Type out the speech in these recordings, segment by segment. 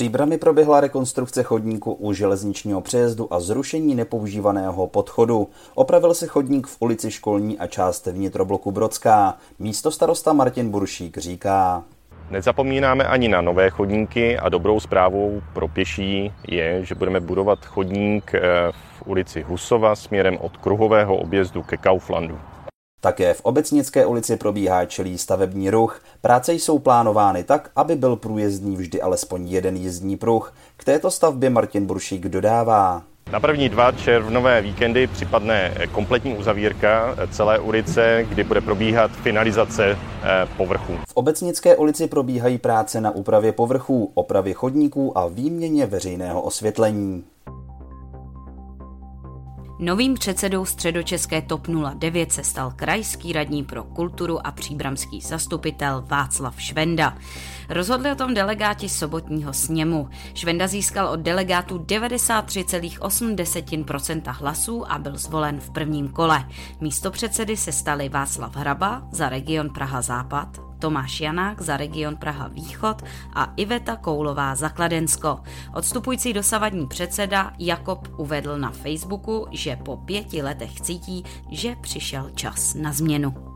Příbrami proběhla rekonstrukce chodníku u železničního přejezdu a zrušení nepoužívaného podchodu. Opravil se chodník v ulici Školní a část vnitrobloku Brodská. Místo starosta Martin Buršík říká. Nezapomínáme ani na nové chodníky a dobrou zprávou pro pěší je, že budeme budovat chodník eh, v ulici Husova směrem od kruhového objezdu ke Kauflandu. Také v Obecnické ulici probíhá čelý stavební ruch. Práce jsou plánovány tak, aby byl průjezdný vždy alespoň jeden jízdní pruh. K této stavbě Martin Buršík dodává. Na první dva červnové víkendy připadne kompletní uzavírka celé ulice, kdy bude probíhat finalizace eh, povrchu. V Obecnické ulici probíhají práce na úpravě povrchů, opravě chodníků a výměně veřejného osvětlení. Novým předsedou středočeské TOP 09 se stal krajský radní pro kulturu a příbramský zastupitel Václav Švenda. Rozhodli o tom delegáti sobotního sněmu. Švenda získal od delegátů 93,8% hlasů a byl zvolen v prvním kole. Místo předsedy se stali Václav Hraba za region Praha Západ, Tomáš Janák za region Praha Východ a Iveta Koulová za Kladensko. Odstupující dosavadní předseda Jakob uvedl na Facebooku, že po pěti letech cítí, že přišel čas na změnu.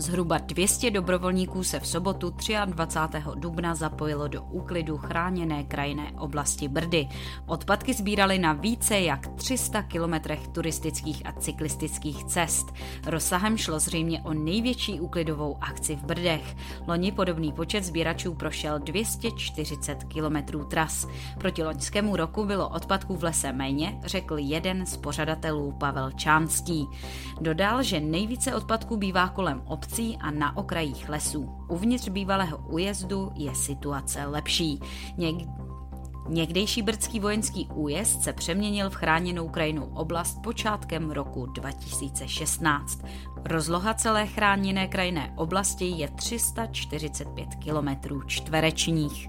Zhruba 200 dobrovolníků se v sobotu 23. dubna zapojilo do úklidu chráněné krajinné oblasti Brdy. Odpadky sbírali na více jak 300 kilometrech turistických a cyklistických cest. Rozsahem šlo zřejmě o největší úklidovou akci v Brdech. Loni podobný počet sběračů prošel 240 kilometrů tras. Proti loňskému roku bylo odpadků v lese méně, řekl jeden z pořadatelů Pavel Čánský. Dodal, že nejvíce odpadků bývá kolem obce obcí a na okrajích lesů. Uvnitř bývalého újezdu je situace lepší. Něk- Někdejší brdský vojenský újezd se přeměnil v chráněnou krajinu oblast počátkem roku 2016. Rozloha celé chráněné krajinné oblasti je 345 km čtverečních.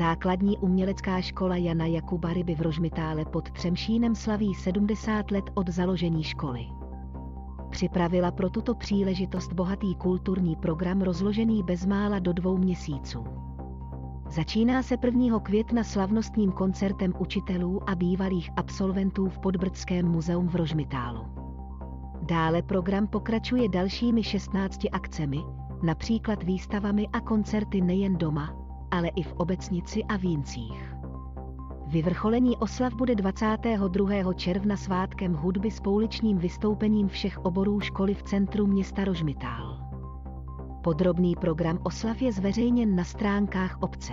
Základní umělecká škola Jana Jakuba Ryby v Rožmitále pod Třemšínem slaví 70 let od založení školy. Připravila pro tuto příležitost bohatý kulturní program rozložený bezmála do dvou měsíců. Začíná se 1. května slavnostním koncertem učitelů a bývalých absolventů v Podbrdském muzeum v Rožmitálu. Dále program pokračuje dalšími 16 akcemi, například výstavami a koncerty nejen doma, ale i v Obecnici a Víncích. Vyvrcholení oslav bude 22. června svátkem hudby s pouličním vystoupením všech oborů školy v centru města Rožmitál. Podrobný program oslav je zveřejněn na stránkách obce.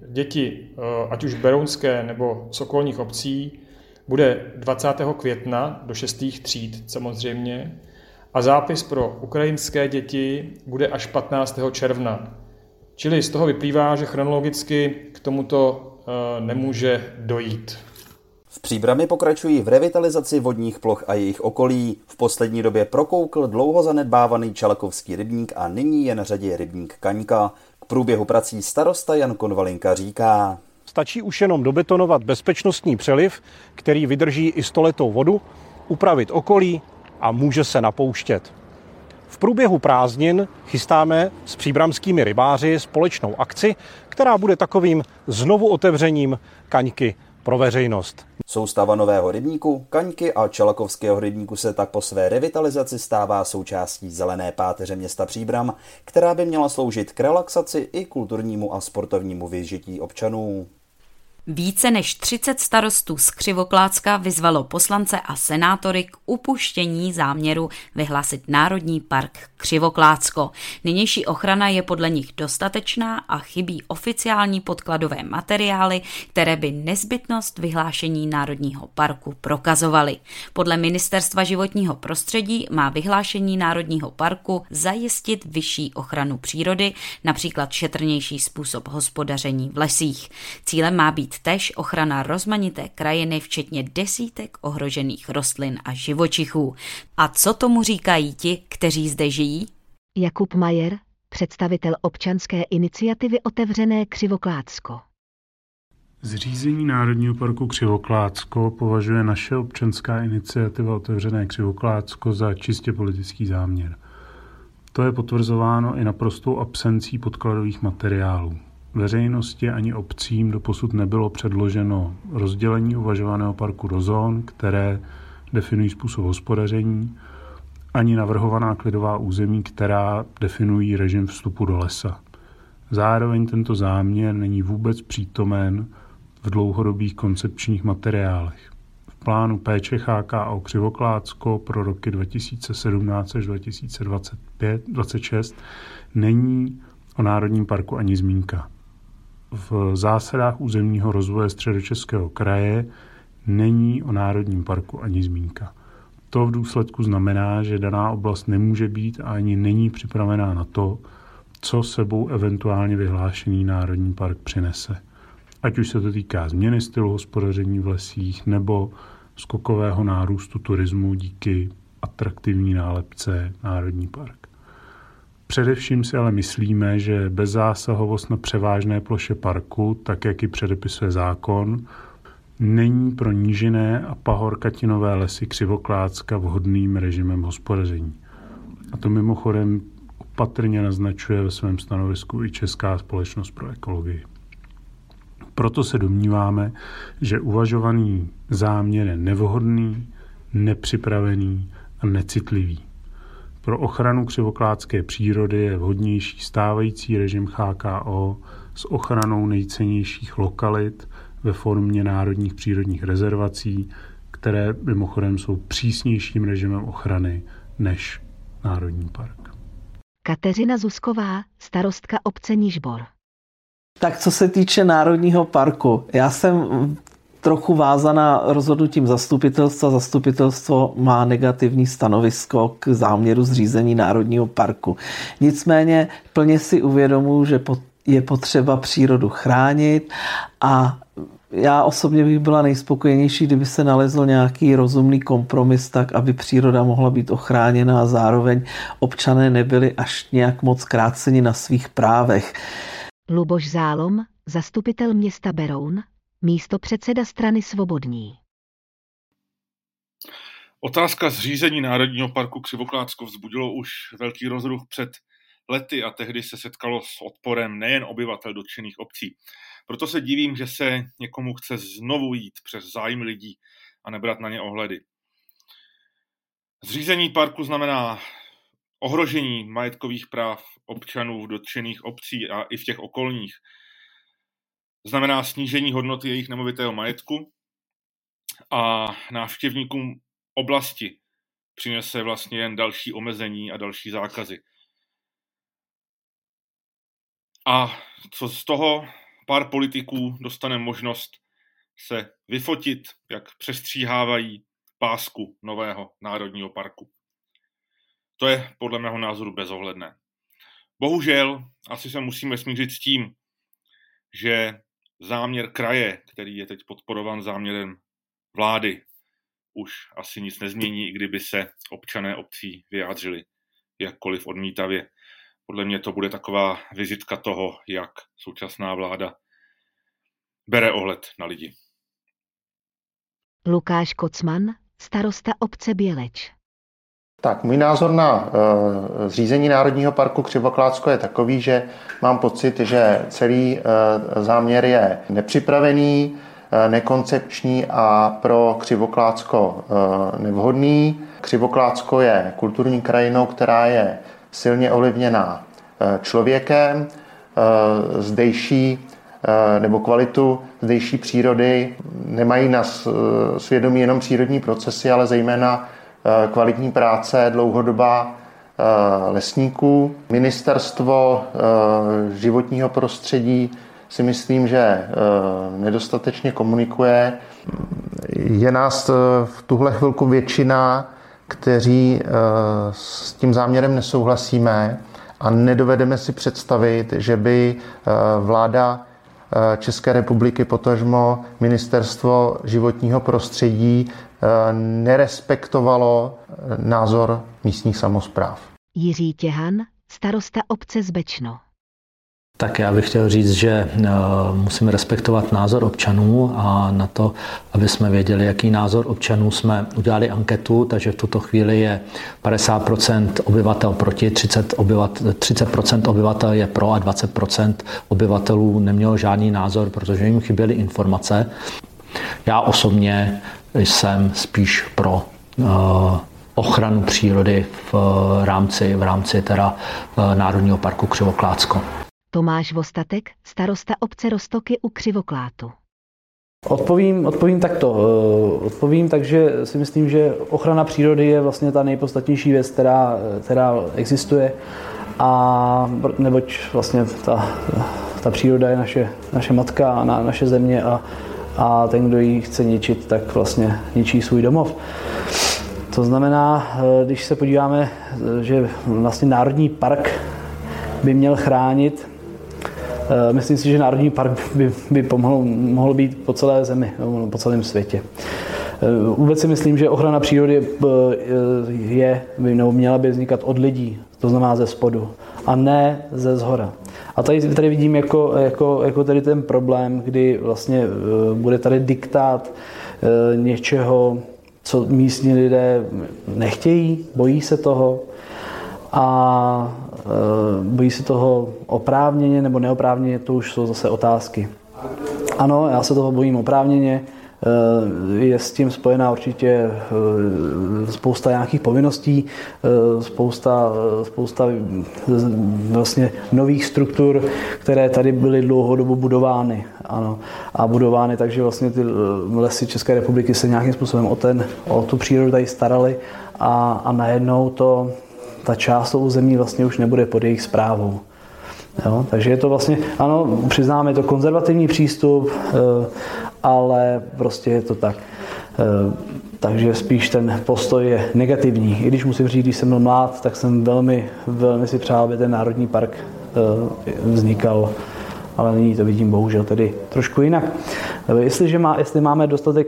děti, eh, ať už berounské nebo z okolních obcí, bude 20. května do 6. tříd samozřejmě a zápis pro ukrajinské děti bude až 15. června. Čili z toho vyplývá, že chronologicky k tomuto eh, nemůže dojít. V Příbrami pokračují v revitalizaci vodních ploch a jejich okolí. V poslední době prokoukl dlouho zanedbávaný Čalakovský rybník a nyní je na řadě rybník Kaňka. Průběhu prací starosta Jan Konvalinka říká. Stačí už jenom dobetonovat bezpečnostní přeliv, který vydrží i stoletou vodu, upravit okolí a může se napouštět. V průběhu prázdnin chystáme s příbramskými rybáři společnou akci, která bude takovým znovu otevřením kaňky pro veřejnost. Soustava Nového rybníku, Kaňky a Čelakovského rybníku se tak po své revitalizaci stává součástí zelené páteře města Příbram, která by měla sloužit k relaxaci i kulturnímu a sportovnímu vyžití občanů. Více než 30 starostů z Křivoklácka vyzvalo poslance a senátory k upuštění záměru vyhlásit Národní park Křivoklácko. Nynější ochrana je podle nich dostatečná a chybí oficiální podkladové materiály, které by nezbytnost vyhlášení Národního parku prokazovaly. Podle Ministerstva životního prostředí má vyhlášení Národního parku zajistit vyšší ochranu přírody, například šetrnější způsob hospodaření v lesích. Cílem má být tež ochrana rozmanité krajiny, včetně desítek ohrožených rostlin a živočichů. A co tomu říkají ti, kteří zde žijí? Jakub Majer, představitel občanské iniciativy Otevřené Křivoklácko. Zřízení Národního parku Křivoklácko považuje naše občanská iniciativa Otevřené Křivoklácko za čistě politický záměr. To je potvrzováno i naprostou absencí podkladových materiálů. Veřejnosti ani obcím doposud nebylo předloženo rozdělení uvažovaného parku do zón, které definují způsob hospodaření, ani navrhovaná klidová území, která definují režim vstupu do lesa. Zároveň tento záměr není vůbec přítomen v dlouhodobých koncepčních materiálech. V plánu péče HKO Křivoklácko pro roky 2017 až 2026 není o Národním parku ani zmínka v zásadách územního rozvoje středočeského kraje není o Národním parku ani zmínka. To v důsledku znamená, že daná oblast nemůže být a ani není připravená na to, co sebou eventuálně vyhlášený Národní park přinese. Ať už se to týká změny stylu hospodaření v lesích nebo skokového nárůstu turismu díky atraktivní nálepce Národní park. Především si ale myslíme, že bezzásahovost na převážné ploše parku, tak jak ji předepisuje zákon, není pro nížiné a pahorkatinové lesy Křivoklácka vhodným režimem hospodaření. A to mimochodem opatrně naznačuje ve svém stanovisku i Česká společnost pro ekologii. Proto se domníváme, že uvažovaný záměr je nevhodný, nepřipravený a necitlivý. Pro ochranu křivokládské přírody je vhodnější stávající režim HKO s ochranou nejcennějších lokalit ve formě národních přírodních rezervací, které mimochodem jsou přísnějším režimem ochrany než Národní park. Kateřina Zusková, starostka obce Nižbor. Tak co se týče Národního parku, já jsem trochu vázaná rozhodnutím zastupitelstva. Zastupitelstvo má negativní stanovisko k záměru zřízení Národního parku. Nicméně plně si uvědomuji, že je potřeba přírodu chránit a já osobně bych byla nejspokojenější, kdyby se nalezl nějaký rozumný kompromis tak, aby příroda mohla být ochráněna a zároveň občané nebyli až nějak moc kráceni na svých právech. Luboš Zálom, zastupitel města Beroun, místo předseda strany Svobodní. Otázka zřízení Národního parku Křivoklátsko vzbudilo už velký rozruch před lety a tehdy se setkalo s odporem nejen obyvatel dotčených obcí. Proto se divím, že se někomu chce znovu jít přes zájmy lidí a nebrat na ně ohledy. Zřízení parku znamená ohrožení majetkových práv občanů v dotčených obcí a i v těch okolních znamená snížení hodnoty jejich nemovitého majetku a návštěvníkům oblasti přinese vlastně jen další omezení a další zákazy. A co z toho pár politiků dostane možnost se vyfotit, jak přestříhávají pásku nového národního parku. To je podle mého názoru bezohledné. Bohužel asi se musíme smířit s tím, že záměr kraje, který je teď podporovan záměrem vlády, už asi nic nezmění, i kdyby se občané obcí vyjádřili jakkoliv odmítavě. Podle mě to bude taková vizitka toho, jak současná vláda bere ohled na lidi. Lukáš Kocman, starosta obce Běleč. Tak, můj názor na uh, zřízení Národního parku Křivoklátsko je takový, že mám pocit, že celý uh, záměr je nepřipravený, nekoncepční a pro Křivoklácko nevhodný. Křivoklácko je kulturní krajinou, která je silně ovlivněná člověkem. Zdejší nebo kvalitu zdejší přírody nemají na svědomí jenom přírodní procesy, ale zejména kvalitní práce, dlouhodobá lesníků. Ministerstvo životního prostředí si myslím, že nedostatečně komunikuje. Je nás v tuhle chvilku většina, kteří s tím záměrem nesouhlasíme a nedovedeme si představit, že by vláda České republiky, potažmo ministerstvo životního prostředí nerespektovalo názor místních samozpráv. Jiří Těhan, starosta obce Zbečno. Tak já bych chtěl říct, že musíme respektovat názor občanů a na to, aby jsme věděli, jaký názor občanů jsme udělali anketu, takže v tuto chvíli je 50% obyvatel proti, 30%, obyvatel, 30% obyvatel je pro a 20% obyvatelů nemělo žádný názor, protože jim chyběly informace. Já osobně jsem spíš pro ochranu přírody v rámci, v rámci teda Národního parku Křivoklácko. Tomáš Vostatek, starosta obce Rostoky u Křivoklátu. Odpovím, odpovím takto. Odpovím tak, že si myslím, že ochrana přírody je vlastně ta nejpodstatnější věc, která, která existuje. A neboť vlastně ta, ta příroda je naše, naše matka a na, naše země a, a ten, kdo ji chce ničit, tak vlastně ničí svůj domov. To znamená, když se podíváme, že vlastně Národní park by měl chránit Myslím si, že Národní park by, by pomohl, mohl být po celé zemi, po celém světě. Vůbec si myslím, že ochrana přírody je, by, nebo měla by vznikat od lidí, to znamená ze spodu, a ne ze zhora. A tady, tady vidím jako, jako, jako tady ten problém, kdy vlastně bude tady diktát něčeho, co místní lidé nechtějí, bojí se toho a bojí se toho oprávněně nebo neoprávněně, to už jsou zase otázky. Ano, já se toho bojím oprávněně, je s tím spojená určitě spousta nějakých povinností, spousta, spousta vlastně nových struktur, které tady byly dlouhodobu budovány. Ano. A budovány takže vlastně ty lesy České republiky se nějakým způsobem o, ten, o tu přírodu tady starali a, a najednou to ta část toho území vlastně už nebude pod jejich zprávou. Jo? Takže je to vlastně, ano, přiznáme, je to konzervativní přístup, eh, ale prostě je to tak. Eh, takže spíš ten postoj je negativní. I když musím říct, když jsem byl mlád, tak jsem velmi, velmi si přál, aby ten národní park eh, vznikal ale nyní to vidím bohužel tedy trošku jinak. Jestliže má, jestli máme dostatek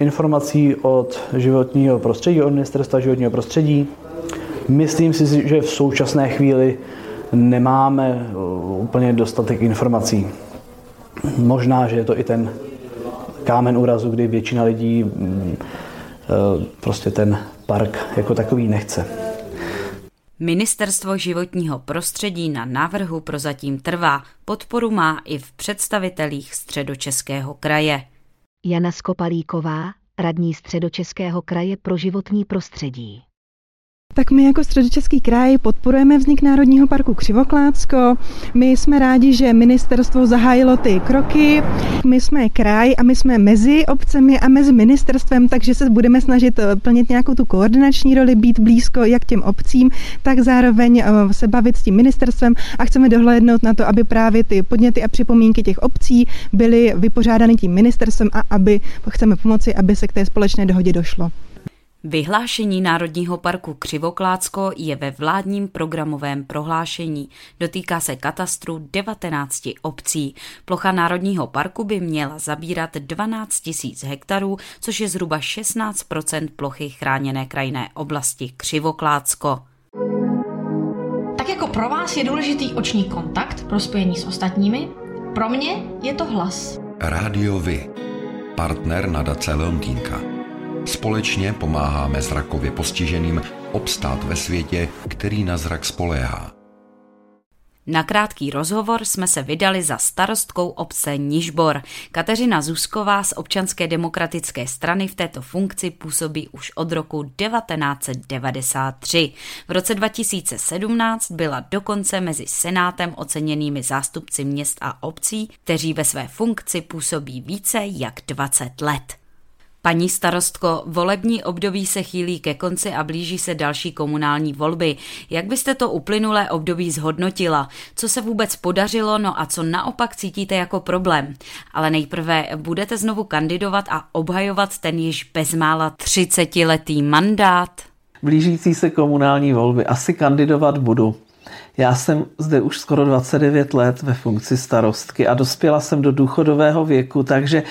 informací od životního prostředí, od ministerstva životního prostředí, Myslím si, že v současné chvíli nemáme úplně dostatek informací. Možná, že je to i ten kámen úrazu, kdy většina lidí mm, uh, prostě ten park jako takový nechce. Ministerstvo životního prostředí na návrhu prozatím trvá. Podporu má i v představitelích středočeského kraje. Jana Skopalíková, radní středočeského kraje pro životní prostředí. Tak my jako Středočeský kraj podporujeme vznik Národního parku Křivoklácko. My jsme rádi, že ministerstvo zahájilo ty kroky. My jsme kraj a my jsme mezi obcemi a mezi ministerstvem, takže se budeme snažit eh, plnit nějakou tu koordinační roli, být blízko jak těm obcím, tak zároveň eh, se bavit s tím ministerstvem a chceme dohlédnout na to, aby právě ty podněty a připomínky těch obcí byly vypořádány tím ministerstvem a aby chceme pomoci, aby se k té společné dohodě došlo. Vyhlášení Národního parku Křivoklácko je ve vládním programovém prohlášení. Dotýká se katastru 19 obcí. Plocha Národního parku by měla zabírat 12 000 hektarů, což je zhruba 16 plochy chráněné krajinné oblasti Křivoklácko. Tak jako pro vás je důležitý oční kontakt pro spojení s ostatními, pro mě je to hlas. Rádio Vy, partner nadace Leontýnka. Společně pomáháme zrakově postiženým obstát ve světě, který na zrak spoléhá. Na krátký rozhovor jsme se vydali za starostkou obce Nižbor. Kateřina Zusková z občanské demokratické strany v této funkci působí už od roku 1993. V roce 2017 byla dokonce mezi senátem oceněnými zástupci měst a obcí, kteří ve své funkci působí více jak 20 let. Paní starostko, volební období se chýlí ke konci a blíží se další komunální volby. Jak byste to uplynulé období zhodnotila? Co se vůbec podařilo, no a co naopak cítíte jako problém? Ale nejprve budete znovu kandidovat a obhajovat ten již bezmála 30-letý mandát? Blížící se komunální volby asi kandidovat budu. Já jsem zde už skoro 29 let ve funkci starostky a dospěla jsem do důchodového věku, takže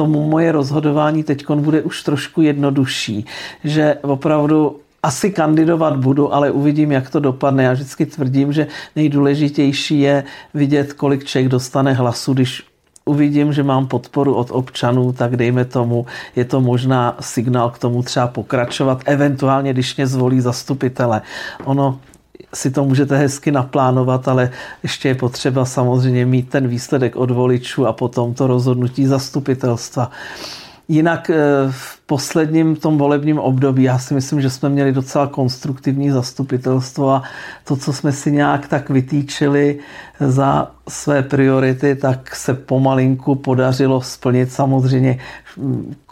tomu moje rozhodování teď bude už trošku jednodušší, že opravdu asi kandidovat budu, ale uvidím, jak to dopadne. Já vždycky tvrdím, že nejdůležitější je vidět, kolik člověk dostane hlasu, když uvidím, že mám podporu od občanů, tak dejme tomu, je to možná signál k tomu třeba pokračovat, eventuálně, když mě zvolí zastupitele. Ono si to můžete hezky naplánovat, ale ještě je potřeba samozřejmě mít ten výsledek od voličů a potom to rozhodnutí zastupitelstva. Jinak eh, v posledním tom volebním období já si myslím, že jsme měli docela konstruktivní zastupitelstvo a to, co jsme si nějak tak vytýčili za své priority, tak se pomalinku podařilo splnit. Samozřejmě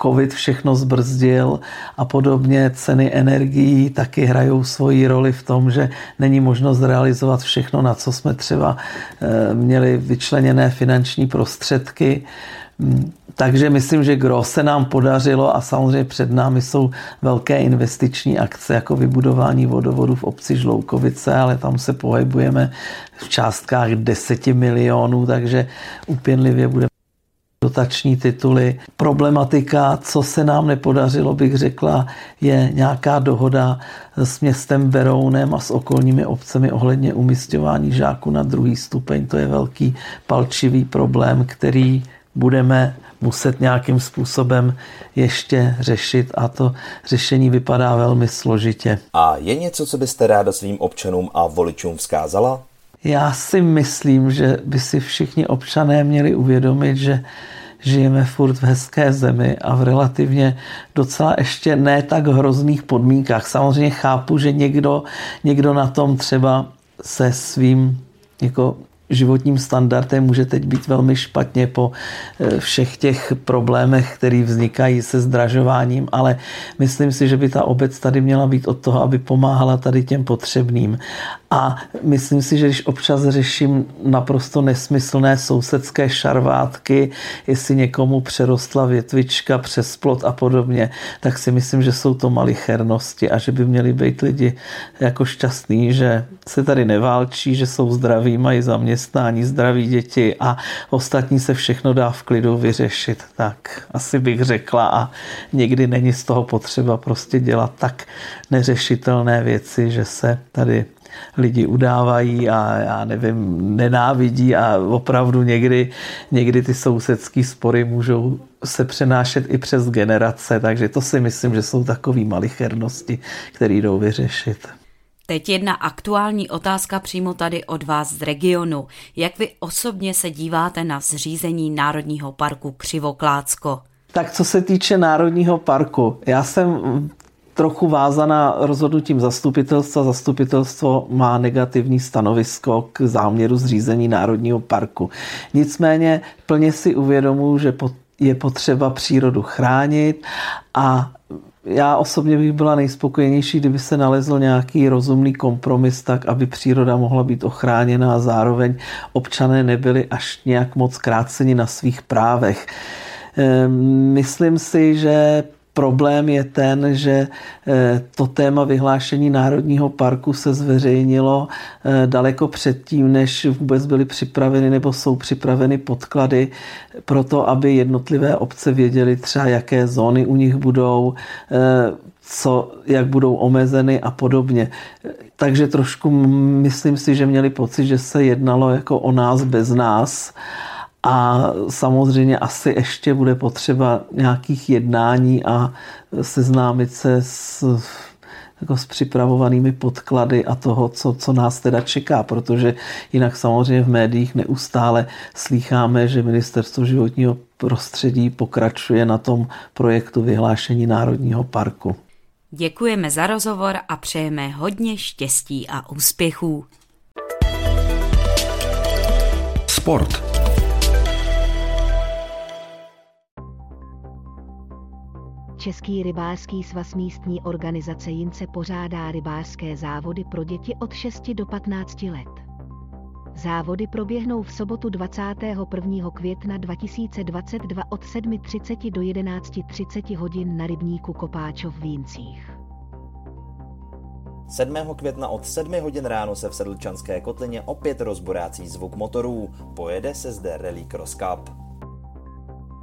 covid všechno zbrzdil a podobně ceny energií taky hrajou svoji roli v tom, že není možnost realizovat všechno, na co jsme třeba eh, měli vyčleněné finanční prostředky. Takže myslím, že gro se nám podařilo a samozřejmě před námi jsou velké investiční akce jako vybudování vodovodu v obci Žloukovice, ale tam se pohybujeme v částkách 10 milionů, takže upěnlivě budeme dotační tituly. Problematika, co se nám nepodařilo, bych řekla, je nějaká dohoda s městem Berounem a s okolními obcemi ohledně umistování žáků na druhý stupeň. To je velký palčivý problém, který budeme muset nějakým způsobem ještě řešit a to řešení vypadá velmi složitě. A je něco, co byste ráda svým občanům a voličům vzkázala? Já si myslím, že by si všichni občané měli uvědomit, že žijeme furt v hezké zemi a v relativně docela ještě ne tak hrozných podmínkách. Samozřejmě chápu, že někdo, někdo na tom třeba se svým jako životním standardem může teď být velmi špatně po eh, všech těch problémech, které vznikají se zdražováním, ale myslím si, že by ta obec tady měla být od toho, aby pomáhala tady těm potřebným. A myslím si, že když občas řeším naprosto nesmyslné sousedské šarvátky, jestli někomu přerostla větvička přes plot a podobně, tak si myslím, že jsou to malichernosti a že by měli být lidi jako šťastní, že se tady neválčí, že jsou zdraví, mají zaměstnání, zdraví děti a ostatní se všechno dá v klidu vyřešit. Tak asi bych řekla a někdy není z toho potřeba prostě dělat tak neřešitelné věci, že se tady lidi udávají a já nevím, nenávidí a opravdu někdy, někdy ty sousedské spory můžou se přenášet i přes generace, takže to si myslím, že jsou takové malichernosti, které jdou vyřešit. Teď jedna aktuální otázka přímo tady od vás z regionu. Jak vy osobně se díváte na zřízení Národního parku Křivoklácko? Tak co se týče Národního parku, já jsem trochu vázaná rozhodnutím zastupitelstva. Zastupitelstvo má negativní stanovisko k záměru zřízení Národního parku. Nicméně plně si uvědomuji, že je potřeba přírodu chránit a já osobně bych byla nejspokojenější, kdyby se nalezl nějaký rozumný kompromis tak, aby příroda mohla být ochráněna a zároveň občané nebyli až nějak moc kráceni na svých právech. Ehm, myslím si, že Problém je ten, že eh, to téma vyhlášení Národního parku se zveřejnilo eh, daleko předtím, než vůbec byly připraveny nebo jsou připraveny podklady pro to, aby jednotlivé obce věděly třeba, jaké zóny u nich budou, eh, co, jak budou omezeny a podobně. Takže trošku myslím si, že měli pocit, že se jednalo jako o nás bez nás a samozřejmě asi ještě bude potřeba nějakých jednání a seznámit se s jako s připravovanými podklady a toho, co, co nás teda čeká, protože jinak samozřejmě v médiích neustále slýcháme, že ministerstvo životního prostředí pokračuje na tom projektu vyhlášení Národního parku. Děkujeme za rozhovor a přejeme hodně štěstí a úspěchů. Sport. Český rybářský svaz místní organizace Jince pořádá rybářské závody pro děti od 6 do 15 let. Závody proběhnou v sobotu 21. května 2022 od 7.30 do 11.30 hodin na rybníku Kopáčov v Víncích. 7. května od 7 hodin ráno se v Sedlčanské kotlině opět rozborácí zvuk motorů. Pojede se zde Rally Cross Cup.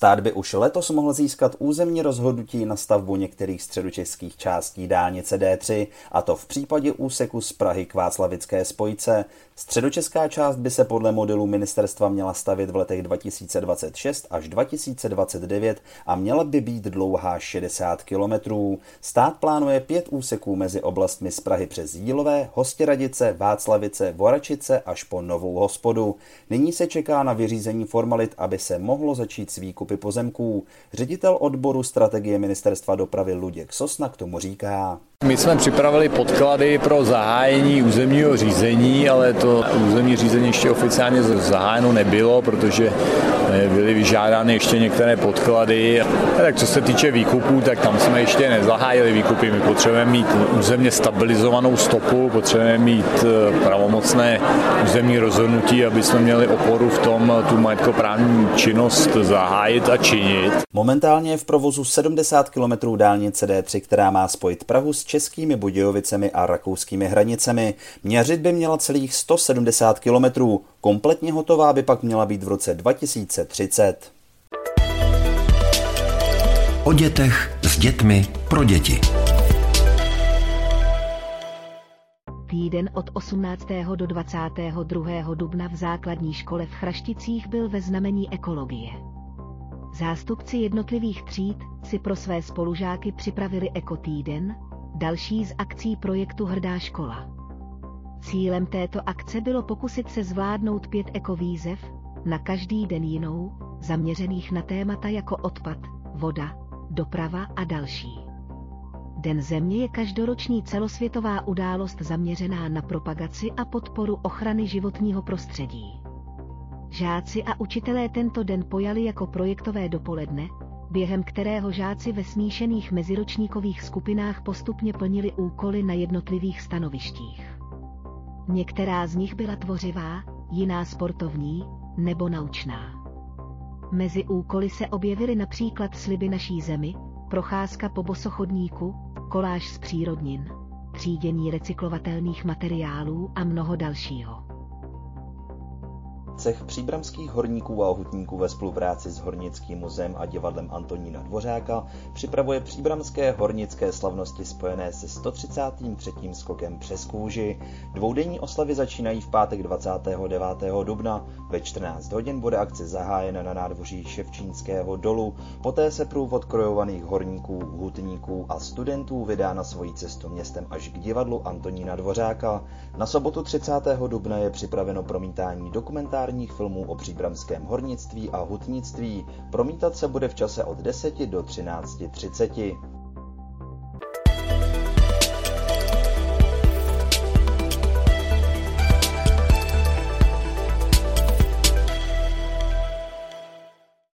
Stát by už letos mohl získat územní rozhodnutí na stavbu některých středočeských částí dálnice D3, a to v případě úseku z Prahy k Václavické spojce. Středočeská část by se podle modelu ministerstva měla stavit v letech 2026 až 2029 a měla by být dlouhá 60 kilometrů. Stát plánuje pět úseků mezi oblastmi z Prahy přes Jílové, Hostěradice, Václavice, Voračice až po Novou hospodu. Nyní se čeká na vyřízení formalit, aby se mohlo začít s výkupy pozemků. Ředitel odboru strategie ministerstva dopravy Luděk Sosna k tomu říká. My jsme připravili podklady pro zahájení územního řízení, ale to územní řízení ještě oficiálně zahájeno nebylo, protože byly vyžádány ještě některé podklady. Tak co se týče výkupů, tak tam jsme ještě nezahájili výkupy. My potřebujeme mít územně stabilizovanou stopu, potřebujeme mít eh, pravomocné územní rozhodnutí, aby jsme měli oporu v tom tu majetkoprávní činnost zahájit a činit. Momentálně je v provozu 70 km dálnice D3, která má spojit Prahu s českými Budějovicemi a rakouskými hranicemi. Měřit by měla celých 170 kilometrů. Kompletně hotová by pak měla být v roce 2030. O dětech, s dětmi, pro děti. Týden od 18. do 22. dubna v základní škole v Chrašticích byl ve znamení ekologie. Zástupci jednotlivých tříd si pro své spolužáky připravili ekotýden, další z akcí projektu Hrdá škola. Cílem této akce bylo pokusit se zvládnout pět ekovýzev, na každý den jinou, zaměřených na témata jako odpad, voda, doprava a další. Den Země je každoroční celosvětová událost zaměřená na propagaci a podporu ochrany životního prostředí. Žáci a učitelé tento den pojali jako projektové dopoledne, během kterého žáci ve smíšených meziročníkových skupinách postupně plnili úkoly na jednotlivých stanovištích. Některá z nich byla tvořivá, jiná sportovní nebo naučná. Mezi úkoly se objevily například sliby naší zemi, procházka po bosochodníku, koláž z přírodnin, třídění recyklovatelných materiálů a mnoho dalšího. Cech příbramských horníků a ohutníků ve spolupráci s Hornickým muzeem a divadlem Antonína Dvořáka připravuje příbramské hornické slavnosti spojené se 133. skokem přes kůži. Dvoudenní oslavy začínají v pátek 29. dubna. Ve 14 hodin bude akce zahájena na nádvoří Ševčínského dolu. Poté se průvod krojovaných horníků, hutníků a studentů vydá na svoji cestu městem až k divadlu Antonína Dvořáka. Na sobotu 30. dubna je připraveno promítání dokumentární dokumentárních filmů o příbramském hornictví a hutnictví. Promítat se bude v čase od 10 do 13.30.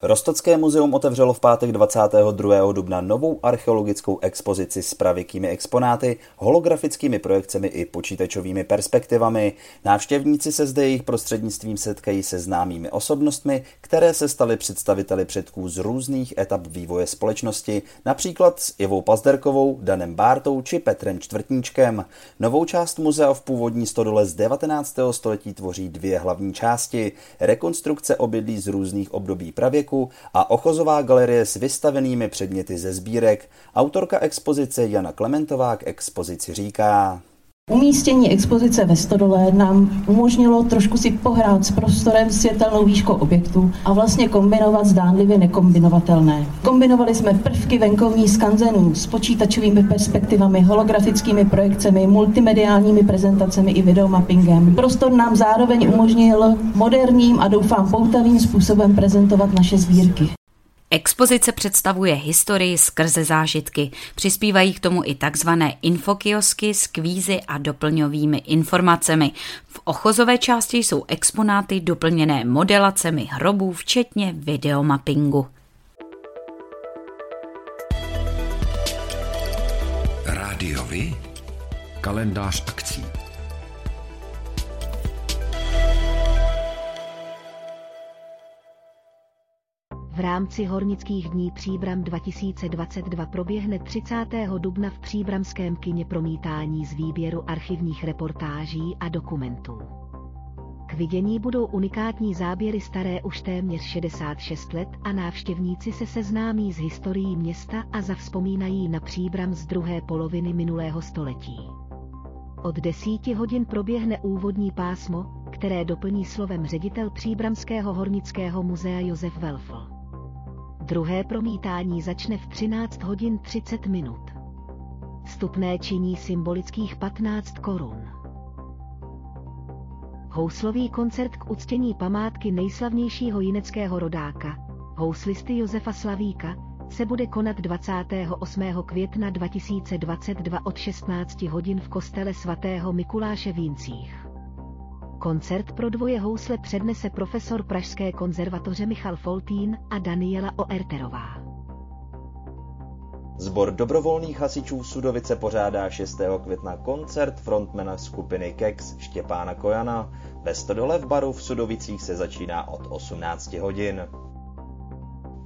Rostocké muzeum otevřelo v pátek 22. dubna novou archeologickou expozici s pravěkými exponáty, holografickými projekcemi i počítačovými perspektivami. Návštěvníci se zde jejich prostřednictvím setkají se známými osobnostmi, které se staly představiteli předků z různých etap vývoje společnosti, například s Ivou Pazderkovou, Danem Bártou či Petrem Čtvrtníčkem. Novou část muzea v původní stodole z 19. století tvoří dvě hlavní části. Rekonstrukce obydlí z různých období pravěku parku a ochozová galerie s vystavenými předměty ze sbírek. Autorka expozice Jana Klementová k expozici říká. Umístění expozice ve Stodole nám umožnilo trošku si pohrát s prostorem světelnou výškou objektu a vlastně kombinovat zdánlivě nekombinovatelné. Kombinovali jsme prvky venkovní skanzenů s počítačovými perspektivami, holografickými projekcemi, multimediálními prezentacemi i videomappingem. Prostor nám zároveň umožnil moderním a doufám poutavým způsobem prezentovat naše sbírky. Expozice představuje historii skrze zážitky. Přispívají k tomu i takzvané infokiosky s kvízy a doplňovými informacemi. V ochozové části jsou exponáty doplněné modelacemi hrobů, včetně videomappingu. Rádiovi? Kalendář akcí. V rámci Hornických dní Příbram 2022 proběhne 30. dubna v Příbramském kině promítání z výběru archivních reportáží a dokumentů. K vidění budou unikátní záběry staré už téměř 66 let a návštěvníci se seznámí s historií města a zavzpomínají na Příbram z druhé poloviny minulého století. Od 10 hodin proběhne úvodní pásmo, které doplní slovem ředitel Příbramského hornického muzea Josef Welfl. Druhé promítání začne v 13 hodin 30 minut. Vstupné činí symbolických 15 korun. Houslový koncert k uctění památky nejslavnějšího jineckého rodáka, houslisty Josefa Slavíka, se bude konat 28. května 2022 od 16 hodin v kostele svatého Mikuláše v Jincích. Koncert pro dvoje housle přednese profesor Pražské konzervatoře Michal Foltín a Daniela Oerterová. Zbor dobrovolných hasičů Sudovice pořádá 6. května koncert frontmana skupiny Kex Štěpána Kojana. Ve Stodole v baru v Sudovicích se začíná od 18 hodin.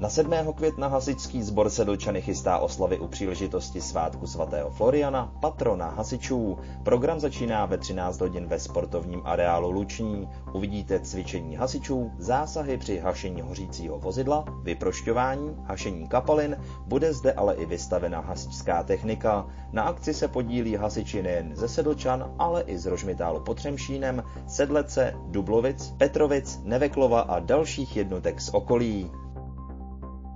Na 7. května hasičský sbor Sedlčany chystá oslavy u příležitosti svátku svatého Floriana, patrona hasičů. Program začíná ve 13 hodin ve sportovním areálu Luční. Uvidíte cvičení hasičů, zásahy při hašení hořícího vozidla, vyprošťování, hašení kapalin, bude zde ale i vystavena hasičská technika. Na akci se podílí hasiči nejen ze Sedlčan, ale i z Rožmitálu pod Třemšínem, Sedlece, Dublovic, Petrovic, Neveklova a dalších jednotek z okolí.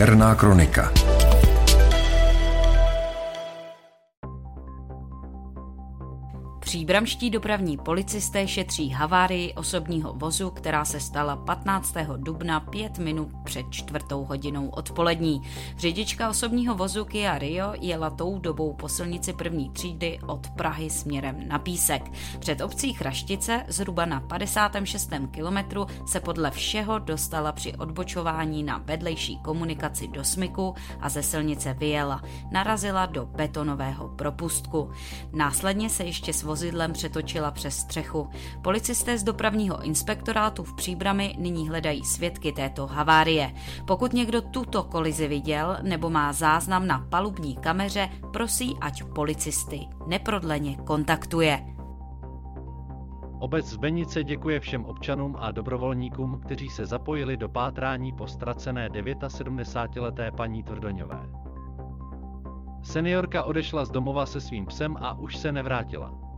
Černá kronika. Příbramští dopravní policisté šetří havárii osobního vozu, která se stala 15. dubna 5 minut před čtvrtou hodinou odpolední. Řidička osobního vozu Kia Rio jela tou dobou po silnici první třídy od Prahy směrem na Písek. Před obcí Chraštice zhruba na 56. kilometru se podle všeho dostala při odbočování na vedlejší komunikaci do Smyku a ze silnice vyjela. Narazila do betonového propustku. Následně se ještě s vozidlem přetočila přes střechu. Policisté z dopravního inspektorátu v Příbrami nyní hledají svědky této havárie. Pokud někdo tuto kolizi viděl nebo má záznam na palubní kameře, prosí, ať policisty neprodleně kontaktuje. Obec Zbenice děkuje všem občanům a dobrovolníkům, kteří se zapojili do pátrání po ztracené 79-leté paní Tvrdoňové. Seniorka odešla z domova se svým psem a už se nevrátila.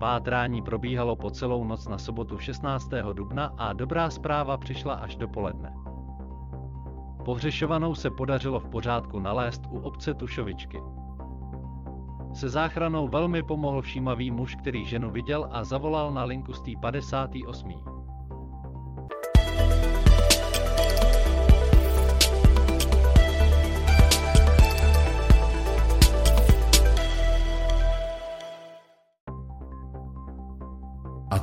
Pátrání probíhalo po celou noc na sobotu 16. dubna a dobrá zpráva přišla až do poledne. Pohřešovanou se podařilo v pořádku nalézt u obce Tušovičky. Se záchranou velmi pomohl všímavý muž, který ženu viděl a zavolal na linku z 58.